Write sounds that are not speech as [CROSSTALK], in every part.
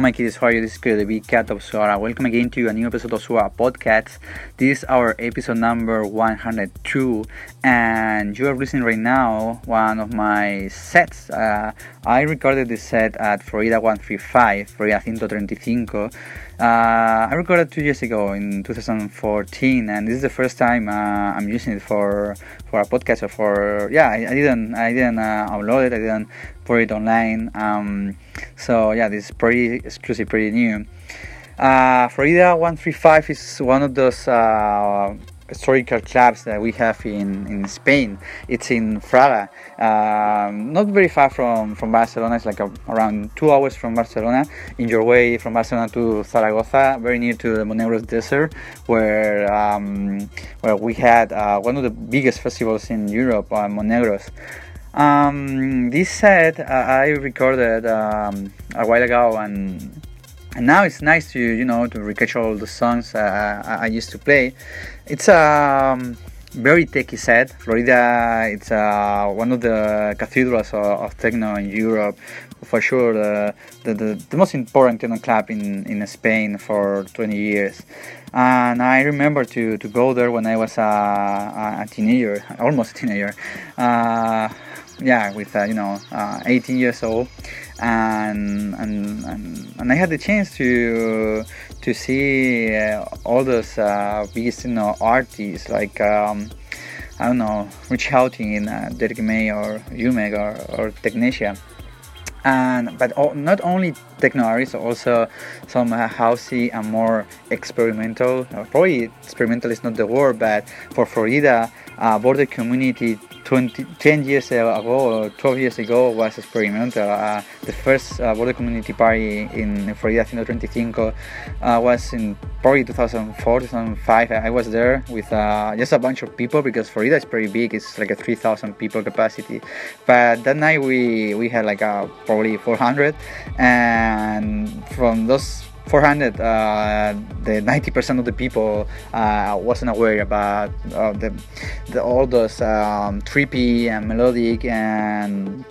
My kids. Are you? This is the big cat of Suara. Welcome again to a new episode of Suara Podcast. This is our episode number 102, and you are listening right now one of my sets. Uh, I recorded this set at Florida 135, Florida 135. Uh, I recorded two years ago in 2014, and this is the first time uh, I'm using it for for a podcast or for yeah. I, I didn't I didn't uh, upload it. I didn't put it online. Um, so yeah, this is pretty exclusive, pretty new. Uh, Florida 135 is one of those uh, historical clubs that we have in, in Spain. It's in Fraga, um, not very far from, from Barcelona. It's like a, around two hours from Barcelona. In your way from Barcelona to Zaragoza, very near to the Monegros Desert, where um, where we had uh, one of the biggest festivals in Europe, uh, Monegros. Um, this set uh, I recorded um, a while ago and and now it's nice to you know to recapture all the songs uh, I, used to play. It's um, very techy set. Florida, it's uh, one of the cathedrals of, of, techno in Europe, for sure. The, the, the, the, most important techno club in, in Spain for 20 years. And I remember to, to go there when I was a, a teenager, almost a [LAUGHS] teenager. Uh, yeah, with uh, you know, uh, 18 years old and and, and, and I had the chance to to see uh, all those uh, biggest you know artists like um, I don't know Rich Hawtin in uh, Derrick May or Umek or, or Technasia. And but not only techno artists also some uh, housey and more experimental probably experimental is not the word but for Florida uh, border community 20, 10 years ago, or 12 years ago, was experimental. Uh, the first uh, border community party in Florida 135 uh, was in probably 2004, 2005. I was there with uh, just a bunch of people because Florida is pretty big. It's like a 3,000 people capacity. But that night we we had like a, probably 400, and from those 400 uh, the 90% of the people uh, wasn't aware about uh, the, the, all those um, trippy and melodic and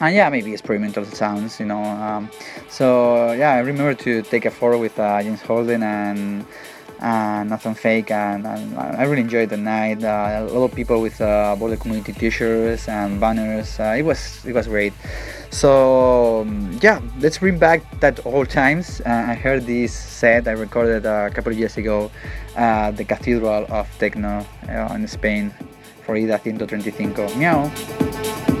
and yeah maybe experimental sounds you know um, so yeah i remember to take a photo with uh, james holden and and Nathan Fake, and, and, I really enjoyed the night. Uh, a lot of people with uh, border community T-shirts and banners. Uh, it was it was great. So um, yeah, let's bring back that old times. I heard this set I recorded a couple of years ago, uh, the Cathedral of Techno in Spain, for Florida 135. Meow.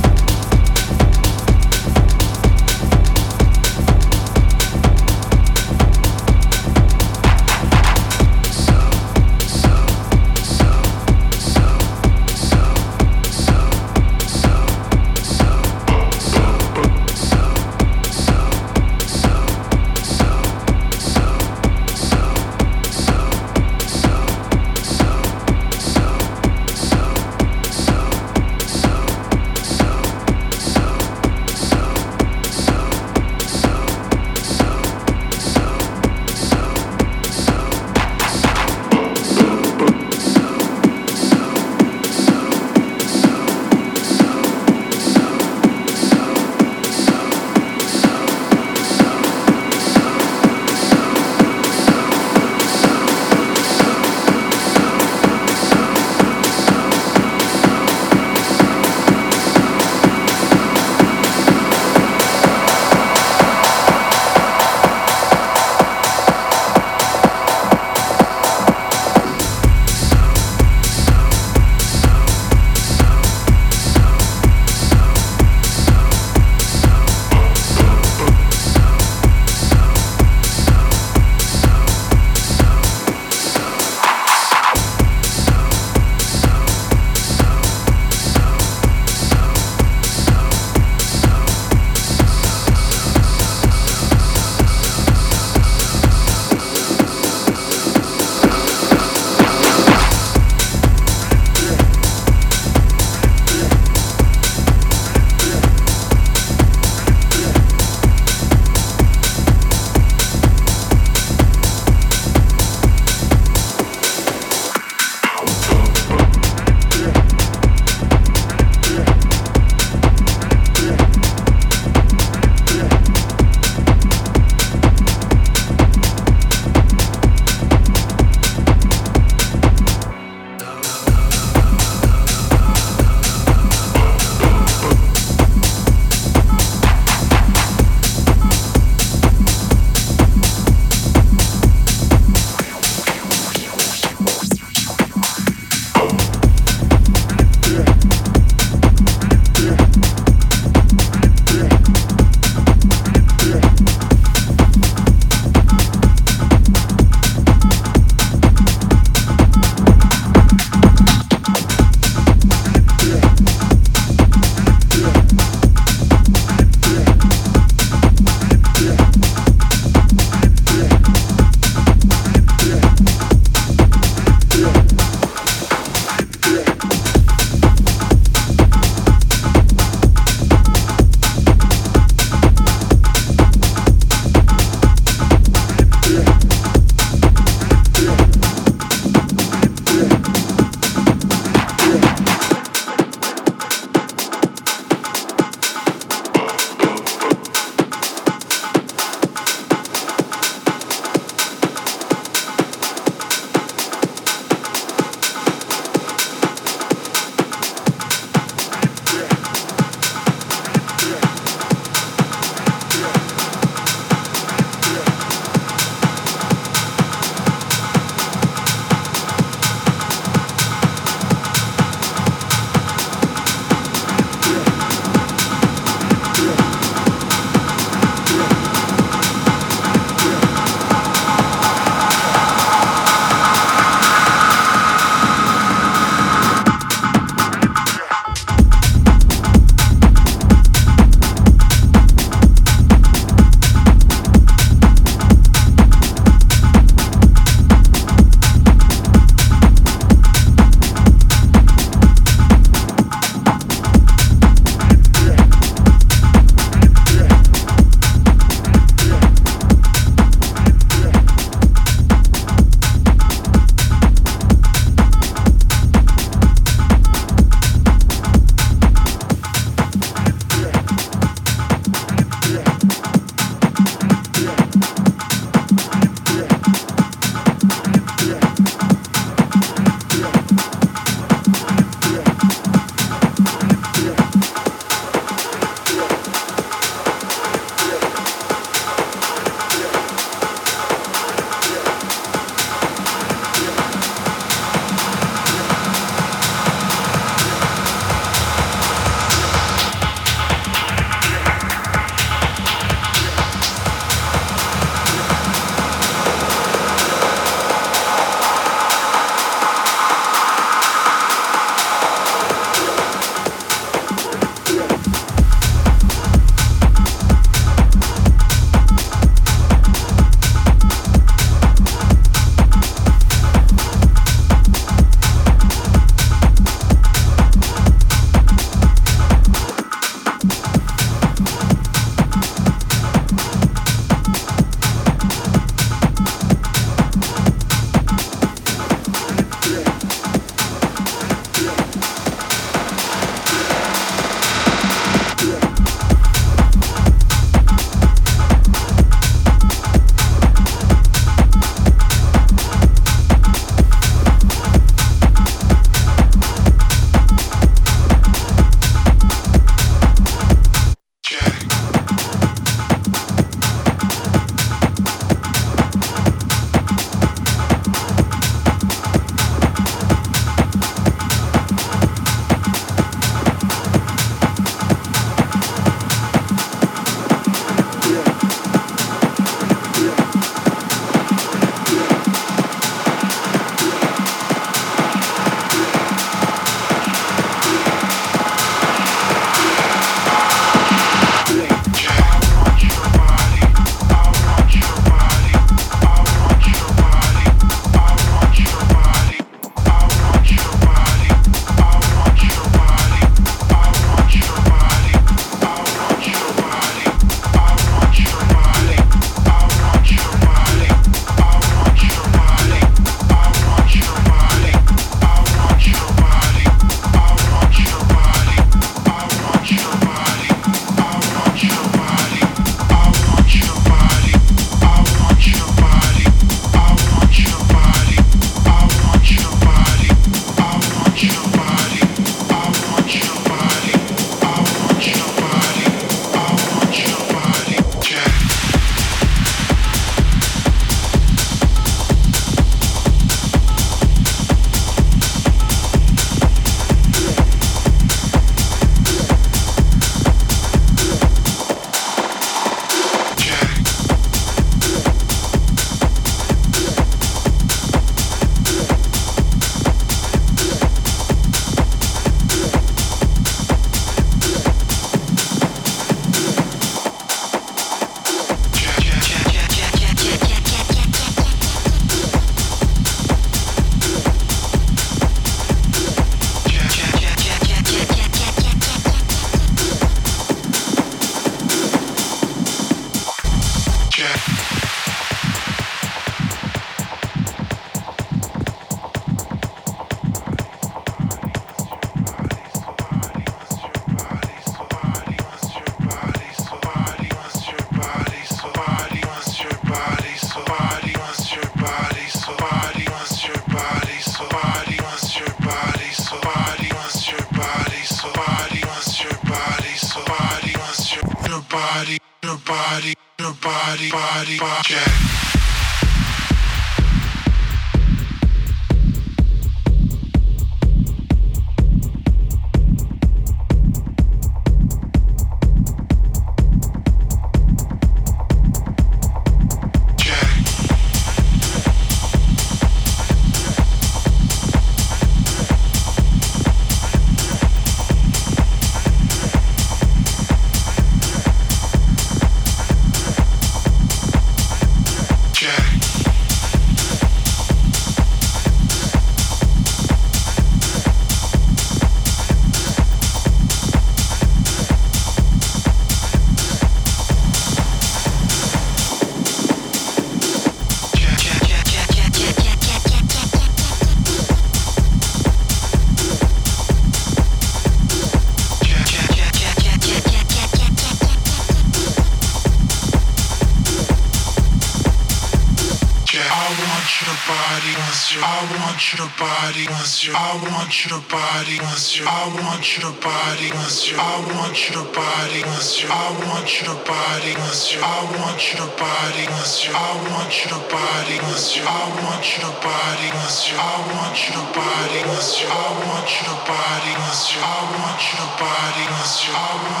Body you. I want your body you. I want your body you. I want your body you. I want your body you. I want your body you. I want your body you. I want your body you. I want your body you. I want your body you. I want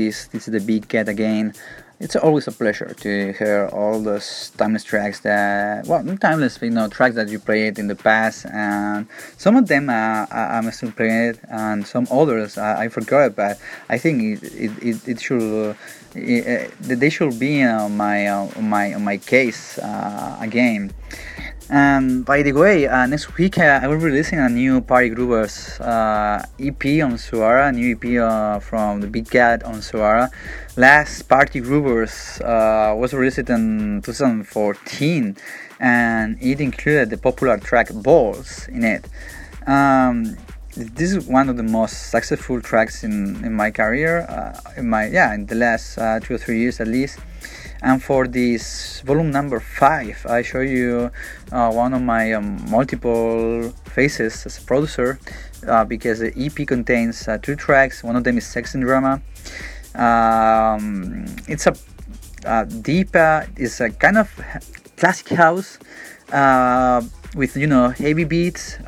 Kitties, this is the Big Cat again. It's always a pleasure to hear all those timeless tracks that, well, timeless, you know, tracks that you played in the past, and some of them uh, I'm still playing it, and some others uh, I forgot, but I think it, it, it, it should, it, they should be on my, on my, on my case uh, again. And by the way, uh, next week uh, I will be releasing a new Party Groovers uh, EP on Suara, a new EP uh, from the Big Cat on Suara. Last Party Groovers uh, was released in 2014 and it included the popular track Balls in it. Um, this is one of the most successful tracks in, in my career, uh, in my yeah, in the last two or three years at least and for this volume number five I show you uh, one of my um, multiple faces as a producer uh, because the EP contains uh, two tracks. One of them is Sex and Drama um, it's a uh, deep uh, it's a kind of classic house uh, with you know heavy beats.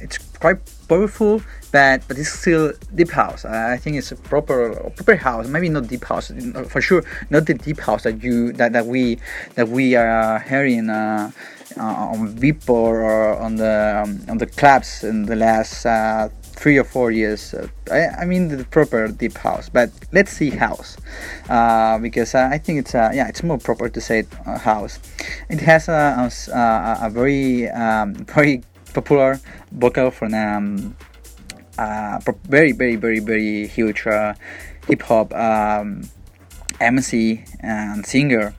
It's quite powerful but but it's still deep house. I think it's a proper proper house. Maybe not deep house for sure. Not the deep house that you that, that we that we are hearing uh, uh, on Beatport or on the um, on the clubs in the last uh, three or four years. I, I, mean the proper deep house, but let's see house uh, because I think it's uh, yeah it's more proper to say uh, house. It has a, a, a very um, [LAUGHS] very popular vocal from um, uh, very very very very huge uh, hip hop um, MC and singer,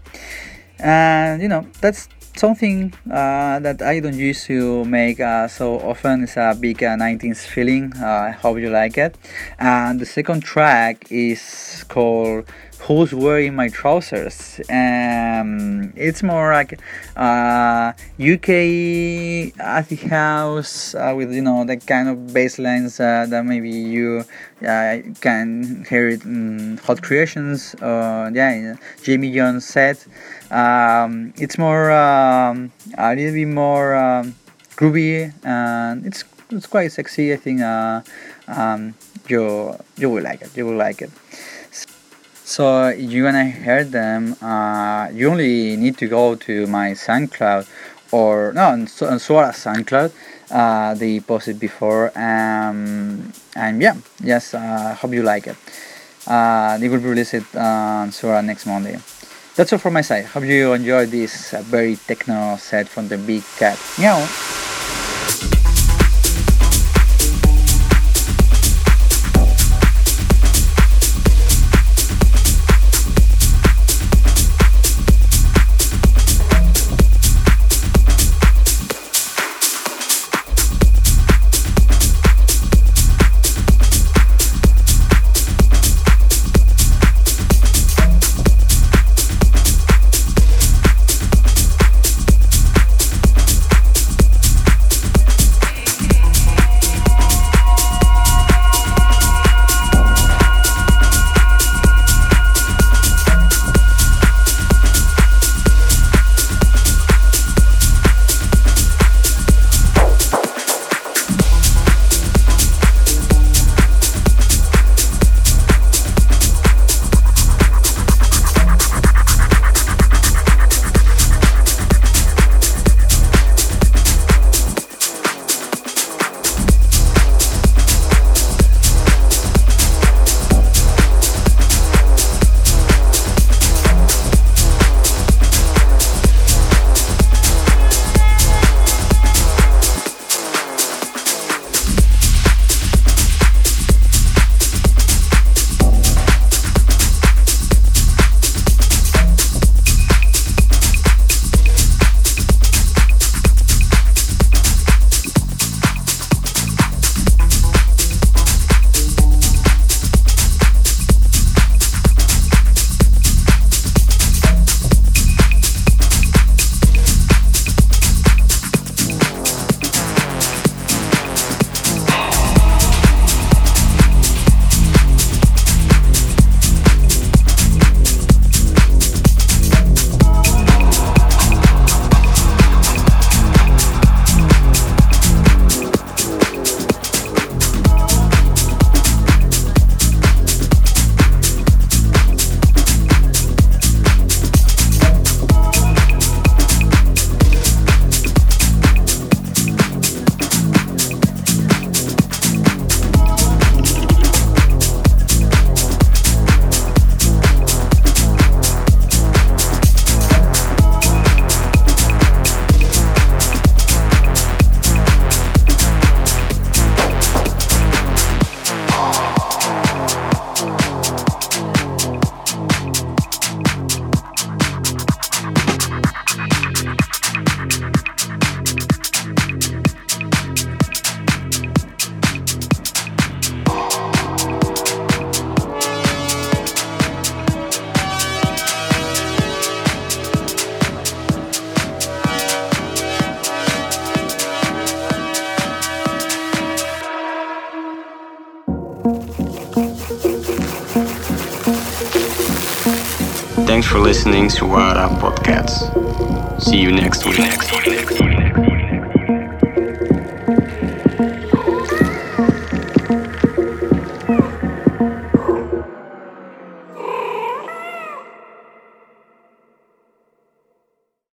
and you know that's something uh, that I don't used to make uh, so often. It's a big uh, 90s feeling. Uh, I hope you like it. And the second track is called who's wearing my trousers um, it's more like uh, UK acid house uh, with you know that kind of bass lines uh, that maybe you uh, can hear it in Hot Creations or yeah Jamie Jones set. Um, it's more um, a little bit more um, groovy and it's it's quite sexy I think uh, um, you you will like it you will like it so you wanna hear them, uh, you only need to go to my SoundCloud or no, and so, on SoundCloud. Uh, they posted before, um, and yeah, yes, uh, hope you like it. Uh, they will release it on Suara next Monday. That's all from my side. Hope you enjoyed this uh, very techno set from the Big Cat. Meow.